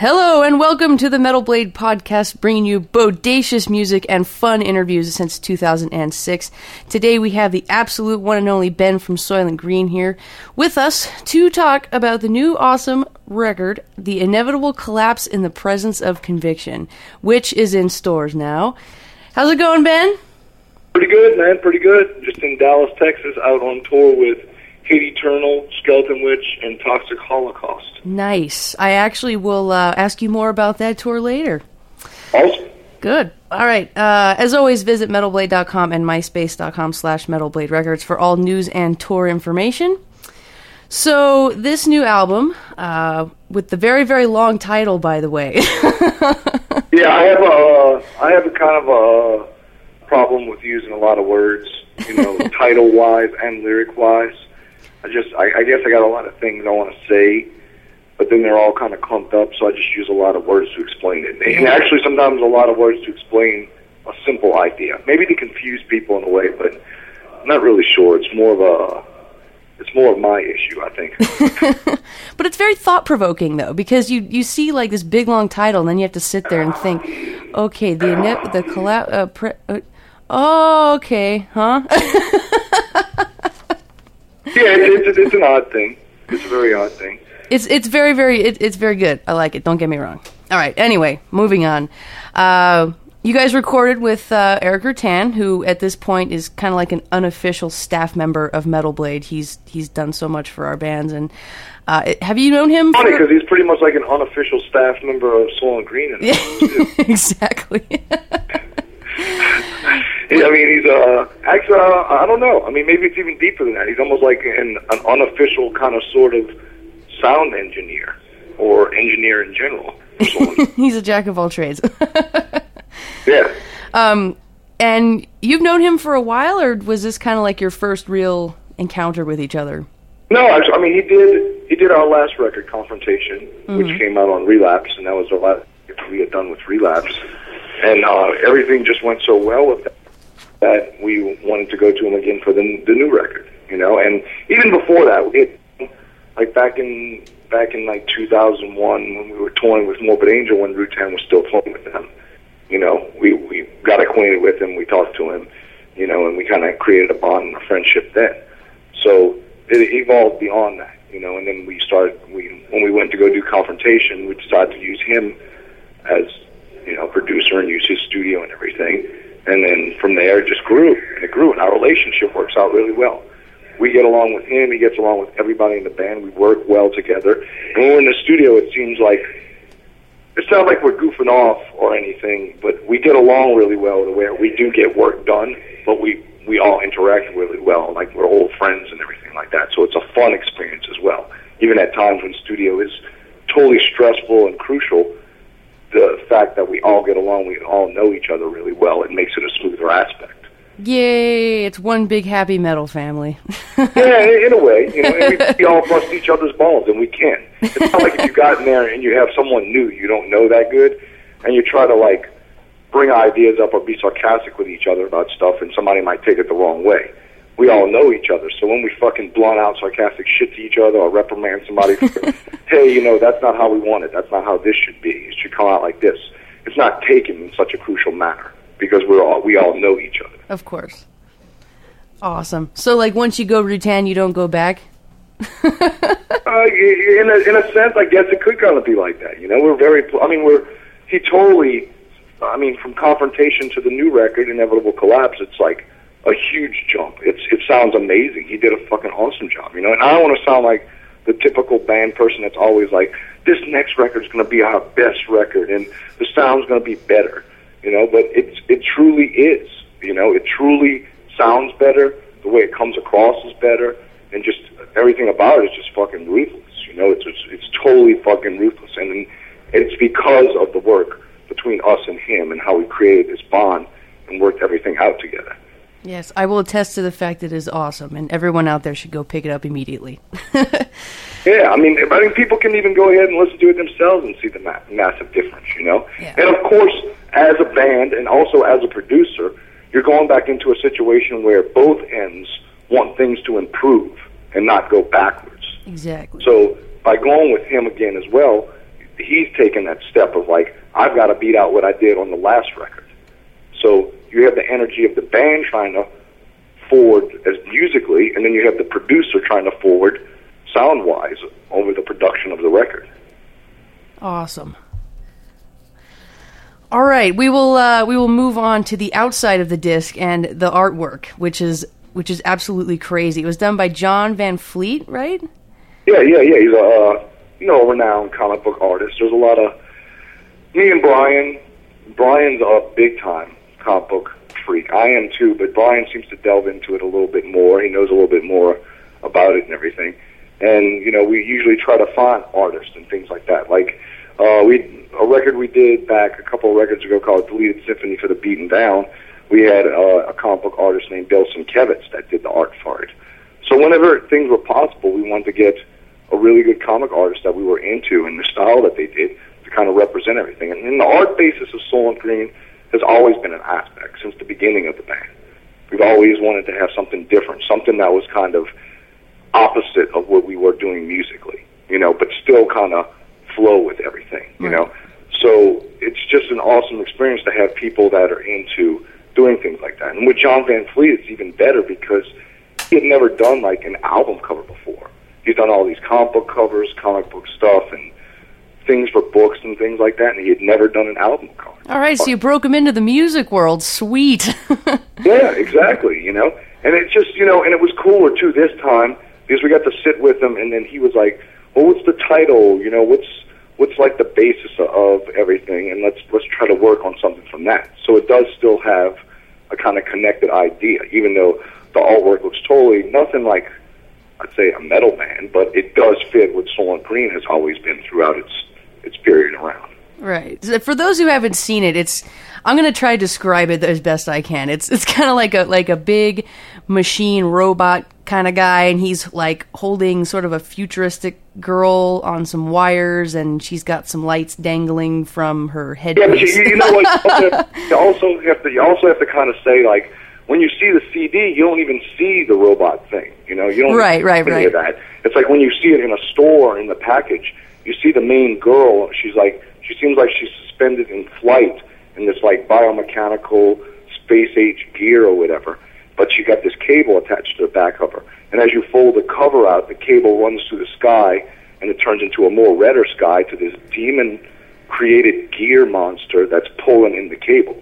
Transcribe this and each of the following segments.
Hello and welcome to the Metal Blade podcast, bringing you bodacious music and fun interviews since 2006. Today we have the absolute one and only Ben from Soylent Green here with us to talk about the new awesome record, The Inevitable Collapse in the Presence of Conviction, which is in stores now. How's it going, Ben? Pretty good, man. Pretty good. Just in Dallas, Texas, out on tour with Hate Eternal, Skeleton Witch, and Toxic Holocaust. Nice. I actually will uh, ask you more about that tour later. Awesome. Good. All right. Uh, as always, visit metalblade.com and myspace.com slash metalblade records for all news and tour information. So, this new album, uh, with the very, very long title, by the way. yeah, I have a, I have a kind of a problem with using a lot of words, you know, title-wise and lyric-wise. I just, I, I guess I got a lot of things I want to say, but then they're all kind of clumped up, so I just use a lot of words to explain it. And actually, sometimes a lot of words to explain a simple idea. Maybe to confuse people in a way, but I'm not really sure. It's more of a, it's more of my issue, I think. but it's very thought provoking though, because you you see like this big long title, and then you have to sit there and think, okay, the the collab. Uh, pre- uh, oh, okay, huh? yeah, it's, it's, it's an odd thing. It's a very odd thing. It's it's very very it, it's very good. I like it. Don't get me wrong. All right. Anyway, moving on. Uh, you guys recorded with uh, Erik Rutan, who at this point is kind of like an unofficial staff member of Metal Blade. He's he's done so much for our bands, and uh, have you known him? Funny because he's pretty much like an unofficial staff member of Soylent Green. Yeah, exactly. I mean, he's uh actually uh, I don't know. I mean, maybe it's even deeper than that. He's almost like an, an unofficial kind of sort of sound engineer or engineer in general. he's a jack of all trades. yeah. Um, and you've known him for a while, or was this kind of like your first real encounter with each other? No, actually, I mean he did. He did our last record, Confrontation, mm-hmm. which came out on Relapse, and that was the last we had done with Relapse, and uh, everything just went so well with that that we wanted to go to him again for the the new record, you know. And even before that, it like back in back in like 2001 when we were touring with Morbid Angel when Rutan was still touring with them. You know, we we got acquainted with him, we talked to him, you know, and we kind of created a bond and a friendship then. So it evolved beyond that, you know. And then we started we when we went to go do Confrontation, we decided to use him as you know producer and use his studio and everything and then from there it just grew and it grew and our relationship works out really well. We get along with him he gets along with everybody in the band we work well together. And when we're in the studio it seems like it's not like we're goofing off or anything but we get along really well to where we do get work done but we we all interact really well like we're old friends and everything like that. So it's a fun experience as well. Even at times when studio is totally stressful and crucial the fact that we all get along, we all know each other really well, it makes it a smoother aspect. Yay! It's one big happy metal family. yeah, in a way, you know, we, we all bust each other's balls, and we can. It's not like if you got in there and you have someone new you don't know that good, and you try to like bring ideas up or be sarcastic with each other about stuff, and somebody might take it the wrong way we all know each other. So when we fucking blunt out sarcastic shit to each other or reprimand somebody, for, hey, you know, that's not how we want it. That's not how this should be. It should come out like this. It's not taken in such a crucial manner because we're all we all know each other. Of course. Awesome. So like once you go Rutan, you don't go back. uh, in a in a sense, I guess it could kind of be like that. You know, we're very. I mean, we're he totally. I mean, from confrontation to the new record, inevitable collapse. It's like a huge jump. It's it sounds amazing. He did a fucking awesome job, you know. And I don't want to sound like the typical band person that's always like, this next record's going to be our best record, and the sound's going to be better, you know. But it's it truly is, you know. It truly sounds better. The way it comes across is better, and just everything about it is just fucking ruthless. You know, it's it's, it's totally fucking ruthless, and it's because of the work between us and him and how we created this bond and worked everything out together. Yes, I will attest to the fact that it is awesome, and everyone out there should go pick it up immediately. yeah, I mean, I think people can even go ahead and listen to it themselves and see the ma- massive difference, you know? Yeah. And of course, as a band and also as a producer, you're going back into a situation where both ends want things to improve and not go backwards. Exactly. So by going with him again as well, he's taken that step of like I've got to beat out what I did on the last record. So you have the energy of the band trying to forward as musically, and then you have the producer trying to forward sound wise over the production of the record. Awesome. All right, we will uh, we will move on to the outside of the disc and the artwork, which is which is absolutely crazy. It was done by John Van Fleet, right? Yeah, yeah, yeah. He's a uh, you know a renowned comic book artist. There's a lot of me and Brian. Brian's a big time comic book freak. I am too, but Brian seems to delve into it a little bit more. He knows a little bit more about it and everything. And you know, we usually try to find artists and things like that. Like uh, we a record we did back a couple of records ago called "Deleted Symphony for the Beaten Down." We had uh, a comic book artist named Bill Sienkiewicz that did the art for it. So whenever things were possible, we wanted to get a really good comic artist that we were into and the style that they did to kind of represent everything. And, and the art basis of Soylent Green has always been an aspect since the beginning of the band. We've always wanted to have something different, something that was kind of opposite of what we were doing musically, you know, but still kind of flow with everything, you Right. know. So it's just an awesome experience to have people that are into doing things like that. And with John Van Fleet, it's even better because he had never done like an album cover before. He's done all these comic book covers, comic book stuff, and things for books and things like that, and he had never done an album cover. All right, so you broke him into the music world. Sweet. Yeah, exactly. You know, and it's just you know, and it was cooler too this time because we got to sit with him, and then he was like, "Well, what's the title? You know, what's what's like the basis of everything, and let's let's try to work on something from that." So it does still have a kind of connected idea, even though the artwork looks totally nothing like I'd say a metal band, but it does fit what Soylent Green has always been throughout its its period around. right. So For those who haven't seen it, it's I'm going to try to describe it as best I can. It's it's kind of like a like a big machine robot kind of guy and he's like holding sort of a futuristic girl on some wires and she's got some lights dangling from her head. Yeah, but you, you know what? You also have to you also have to kind of say like when you see the CD, you don't even see the robot thing. You know, you don't Right, right, see any of right. that. It's like when you see it in a store in the package, you see the main girl. She's like she seems like she's suspended in flight in this like biomechanical space age gear or whatever. But she got this cable attached to the back of her, and as you fold the cover out, the cable runs through the sky, and it turns into a more redder sky to this demon created gear monster that's pulling in the cable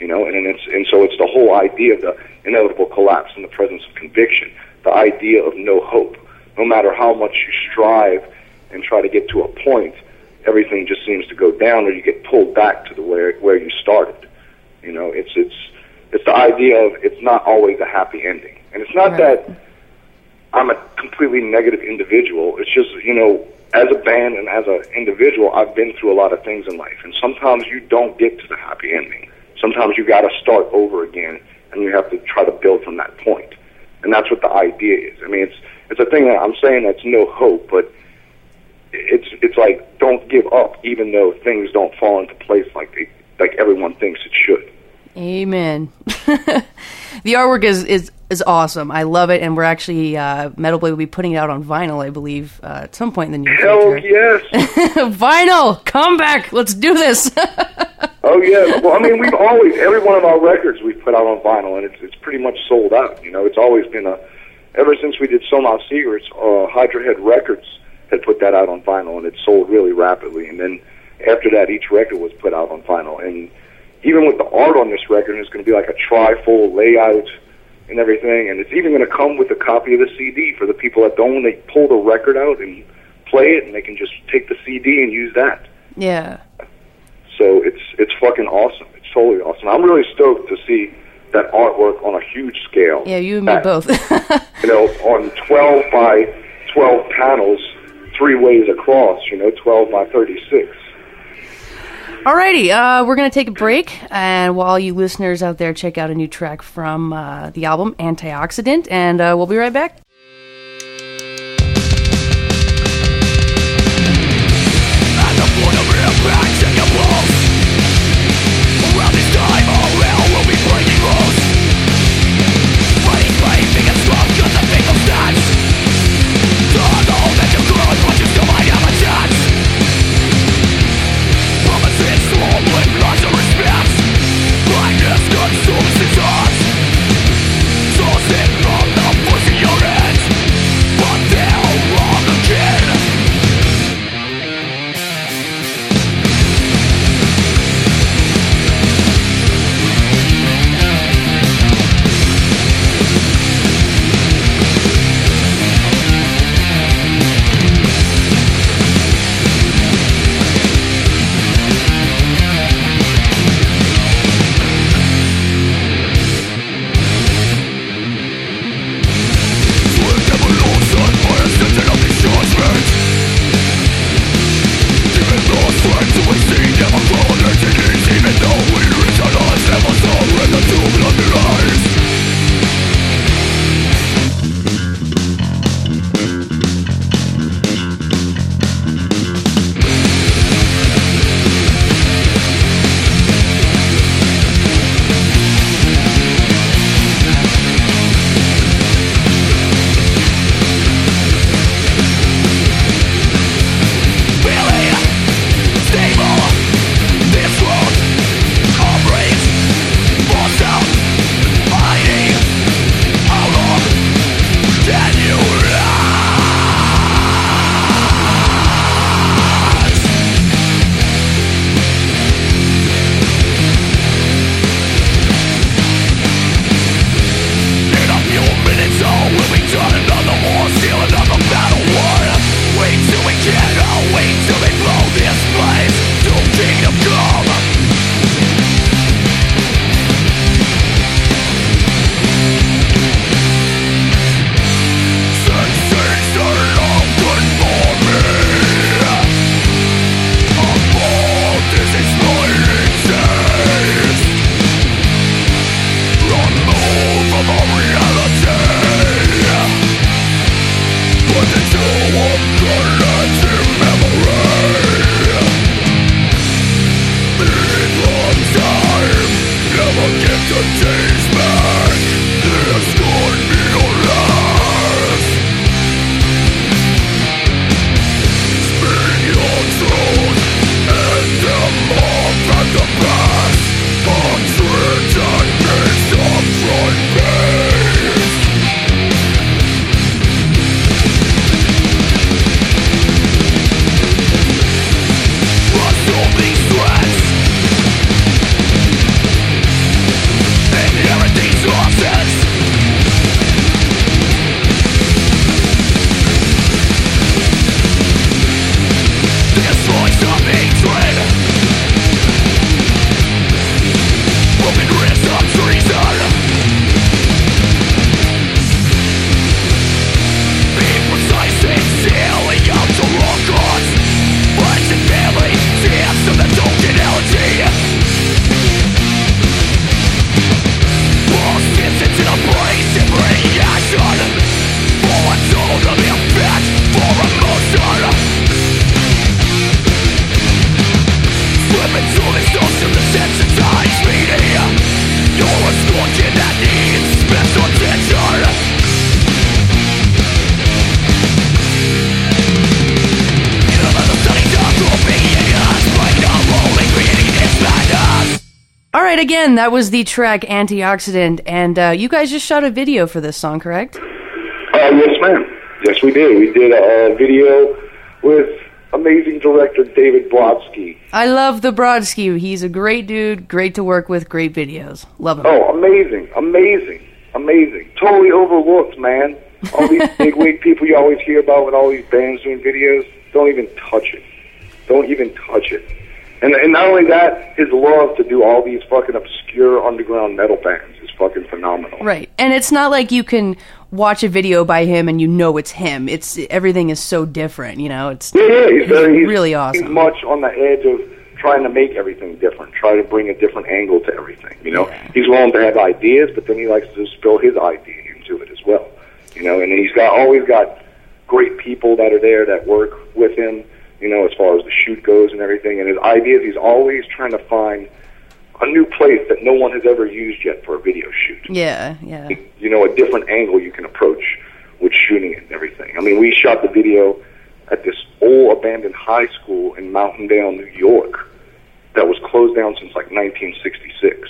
you know, and, and it's and so it's the whole idea of the inevitable collapse in the presence of conviction, the idea of no hope. No matter how much you strive and try to get to a point, everything just seems to go down, or you get pulled back to the where where you started. You know, it's it's it's the idea of it's not always a happy ending, and it's not Right. that I'm a completely negative individual. It's just you know, as a band and as an individual, I've been through a lot of things in life, and sometimes you don't get to the happy ending. Sometimes you got to start over again, and you have to try to build from that point. And that's what the idea is. I mean, it's it's a thing that I'm saying that's no hope, but it's it's like don't give up, even though things don't fall into place like they like everyone thinks it should. Amen. the artwork is, is is awesome. I love it, and we're actually uh, Metal Blade will be putting it out on vinyl, I believe, uh, at some point in the near Hell future. yes. vinyl, come back. Let's do this. Oh yeah. Well, I mean, we've always every one of our records we've put out on vinyl, and it's it's pretty much sold out. You know, it's always been a ever since we did Sewn Mouth Secrets, uh, Hydra Head Records had put that out on vinyl, and it sold really rapidly. And then after that, each record was put out on vinyl, and even with the art on this record, it's going to be like a trifold layout and everything, and it's even going to come with a copy of the CD for the people that don't. They pull the record out and play it, and they can just take the CD and use that. yeah. So it's it's fucking awesome. It's totally awesome. I'm really stoked to see that artwork on a huge scale. Yeah, you and me That- both. You know, on 12 by 12 panels, three ways across. You know, 12 by 36. Alrighty, uh, we're going to take a break, and while you listeners out there check out a new track from uh, the album Antioxidant, and uh, we'll be right back. speaks All right, again, that was the track Antioxidant, and uh, you guys just shot a video for this song, correct? Uh, yes, ma'am. Yes, we did. We did a, a video with amazing director David Brodsky. I love the Brodsky. He's a great dude, great to work with, great videos. Love him. Oh, amazing, amazing, amazing. Totally overlooked, man. All these big wig people you always hear about with all these bands doing videos, don't even touch it. Don't even touch it. And, and not only that, his love to do all these fucking obscure underground metal bands is fucking phenomenal. Right. And it's not like you can watch a video by him and you know it's him. It's everything is so different, you know. It's Yeah, yeah, he's, very, he's really awesome. He's much on the edge of trying to make everything different, try to bring a different angle to everything. You know, Yeah. he's willing to have ideas, but then he likes to spill his idea into it as well. You know, and he's got always got great people that are there that work with him. You know, as far as the shoot goes and everything, and his ideas, he's always trying to find a new place that no one has ever used yet for a video shoot Yeah, yeah. you know, a different angle you can approach with shooting it and everything. I mean, we shot the video at this old abandoned high school in Mountaindale, New York, that was closed down since like 1966.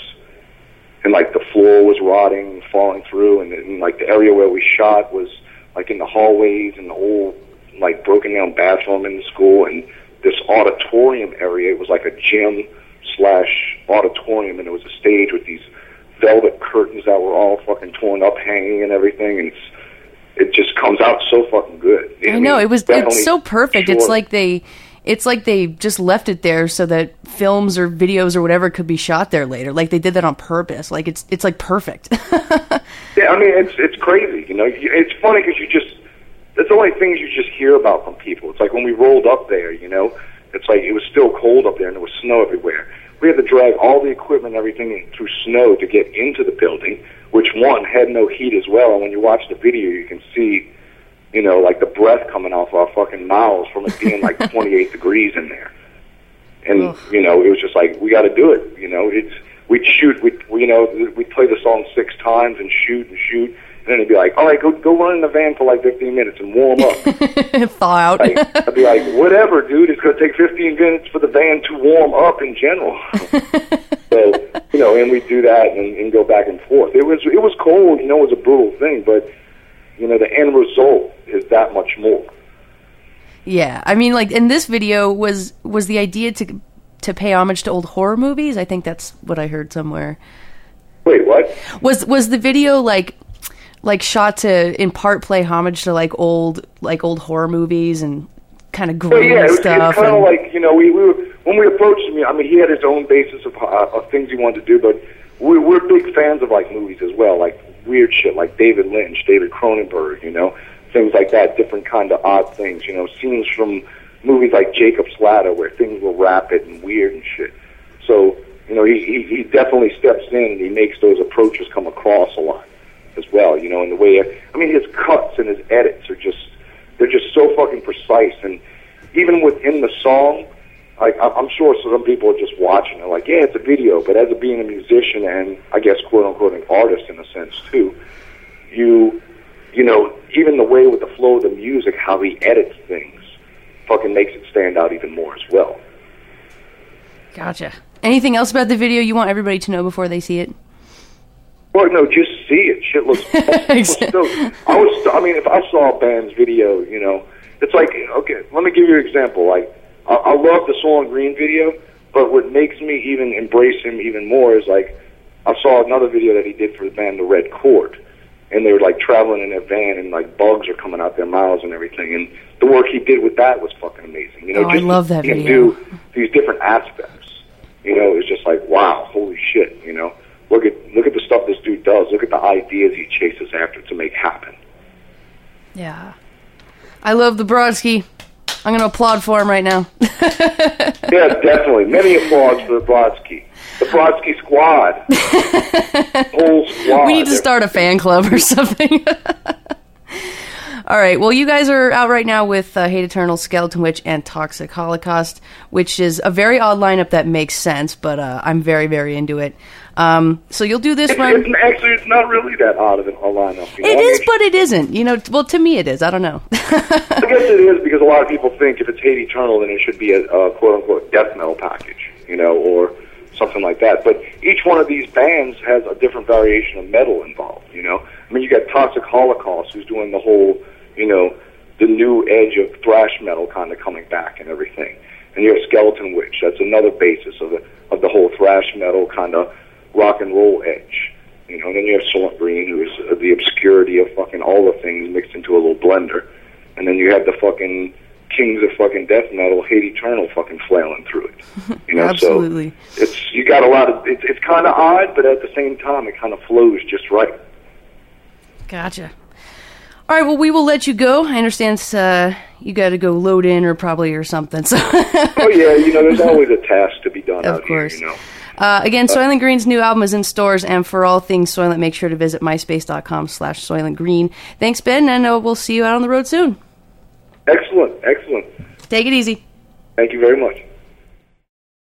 And like the floor was rotting, and falling through, and, and like the area where we shot was like in the hallways and the old like broken down bathroom in the school, and this auditorium area. It was like a gym slash auditorium, and it was a stage with these velvet curtains that were all fucking torn up, hanging and everything, and it's it just comes out so fucking good. I know it was definitely it's so perfect. It's like they it's like they just left it there so that films or videos or whatever could be shot there later. Like they did that on purpose. Like it's it's like perfect. Yeah, I mean it's it's crazy. You know, it's funny because you just that's the only things you just hear about from people. It's like when we rolled up there. You know, it's like it was still cold up there and there was snow everywhere. We had to drag all the equipment and everything through snow to get into the building, which one had no heat as well. And when you watch the video, you can see, you know, like the breath coming off our fucking mouths from it being like 28 degrees in there. And Ugh. you know, it was just like we got to do it. You know, it's we'd shoot, we you know we'd play the song six times and shoot and shoot, and it'd be like, all right, go go run in the van for like 15 minutes and warm up. Thaw out. like, I'd be like, whatever, dude. It's gonna take 15 minutes for the van to warm up in general. so you know, and we'd do that and, and go back and forth. It was it was cold, you know, it was a brutal thing, but you know, the end result is that much more. yeah. I mean like in this video was was the idea to to pay homage to old horror movies. I think that's what I heard somewhere. Wait, what? Was was the video like like shot to in part play homage to like old like old horror movies and kind of grim yeah, it was, stuff? kind of like you know we, we were when we approached him. I mean, he had his own basis of, uh, of things he wanted to do, but we, we're big fans of like movies as well, like weird shit, like David Lynch, David Cronenberg, you know, things like that, different kind of odd things, you know, scenes from movies like Jacob's Ladder where things were rapid and weird and shit. So you know, he, he he definitely steps in and he makes those approaches come across a lot as well, you know, in the way I mean his cuts and his edits are just they're just so fucking precise and even within the song, like I'm sure some people are just watching and like, yeah, it's a video, but as a being a musician and I guess quote unquote an artist in a sense too, you you know, even the way with the flow of the music, how he edits things, fucking makes it stand out even more as well. Gotcha. Anything else about the video you want everybody to know before they see it? Well, no, just see it. Shit looks. so, I was. I mean, if I saw a band's video, you know, it's like okay. Let me give you an example. Like, I, I love the Soylent Green video, but what makes me even embrace him even more is like, I saw another video that he did for the band The Red Chord, and they were like traveling in a van, and like bugs are coming out their mouths and everything, and the work he did with that was fucking amazing. You know, Oh, I love that he can. Do these different aspects. You know, it's just like wow, holy shit. You know, look at look at the stuff this dude does. Look at the ideas he chases after to make happen. Yeah. I love the Brodsky. I'm going to applaud for him right now. Yeah, definitely. Many applause for the Brodsky. The Brodsky squad. Whole squad. we need to start a fan club or something. All right. Well, you guys are out right now with uh, Hate Eternal, Skeleton Witch, and Toxic Holocaust, which is a very odd lineup that makes sense, but uh, I'm very, very into it. Um, so you'll do this It's, one. it's, actually, it's not really that odd of a lineup. You know? It I mean, but it isn't. You know, well, to me it is. I don't know. I guess it is because a lot of people think if it's Hate Eternal, then it should be a, a quote unquote death metal package, you know, or something like that. But each one of these bands has a different variation of metal involved, you know. I mean, you got Toxic Holocaust, who's doing the whole, you know, the new edge of thrash metal kind of coming back and everything. And you have Skeleton Witch, that's another basis of the of the whole thrash metal kind of rock and roll edge. You know, and then you have Soylent Green, who is uh, the obscurity of fucking all the things mixed into a little blender. And then you have the fucking kings of fucking death metal, Hate Eternal, fucking flailing through it. You know, Absolutely. so it's you got a lot of it's it's kind of odd, but at the same time, it kind of flows just right. Gotcha. All right. Well, we will let you go. I understand uh, you got to go load in or probably or something. So, Oh yeah, you know, there's always a task to be done Of out course. here. You know. uh, again, Soylent Green's new album is in stores, and for all things Soylent, make sure to visit myspace.com slash Soylent Green. Thanks, Ben, and uh, we'll see you out on the road soon. Excellent, excellent. Take it easy. Thank you very much.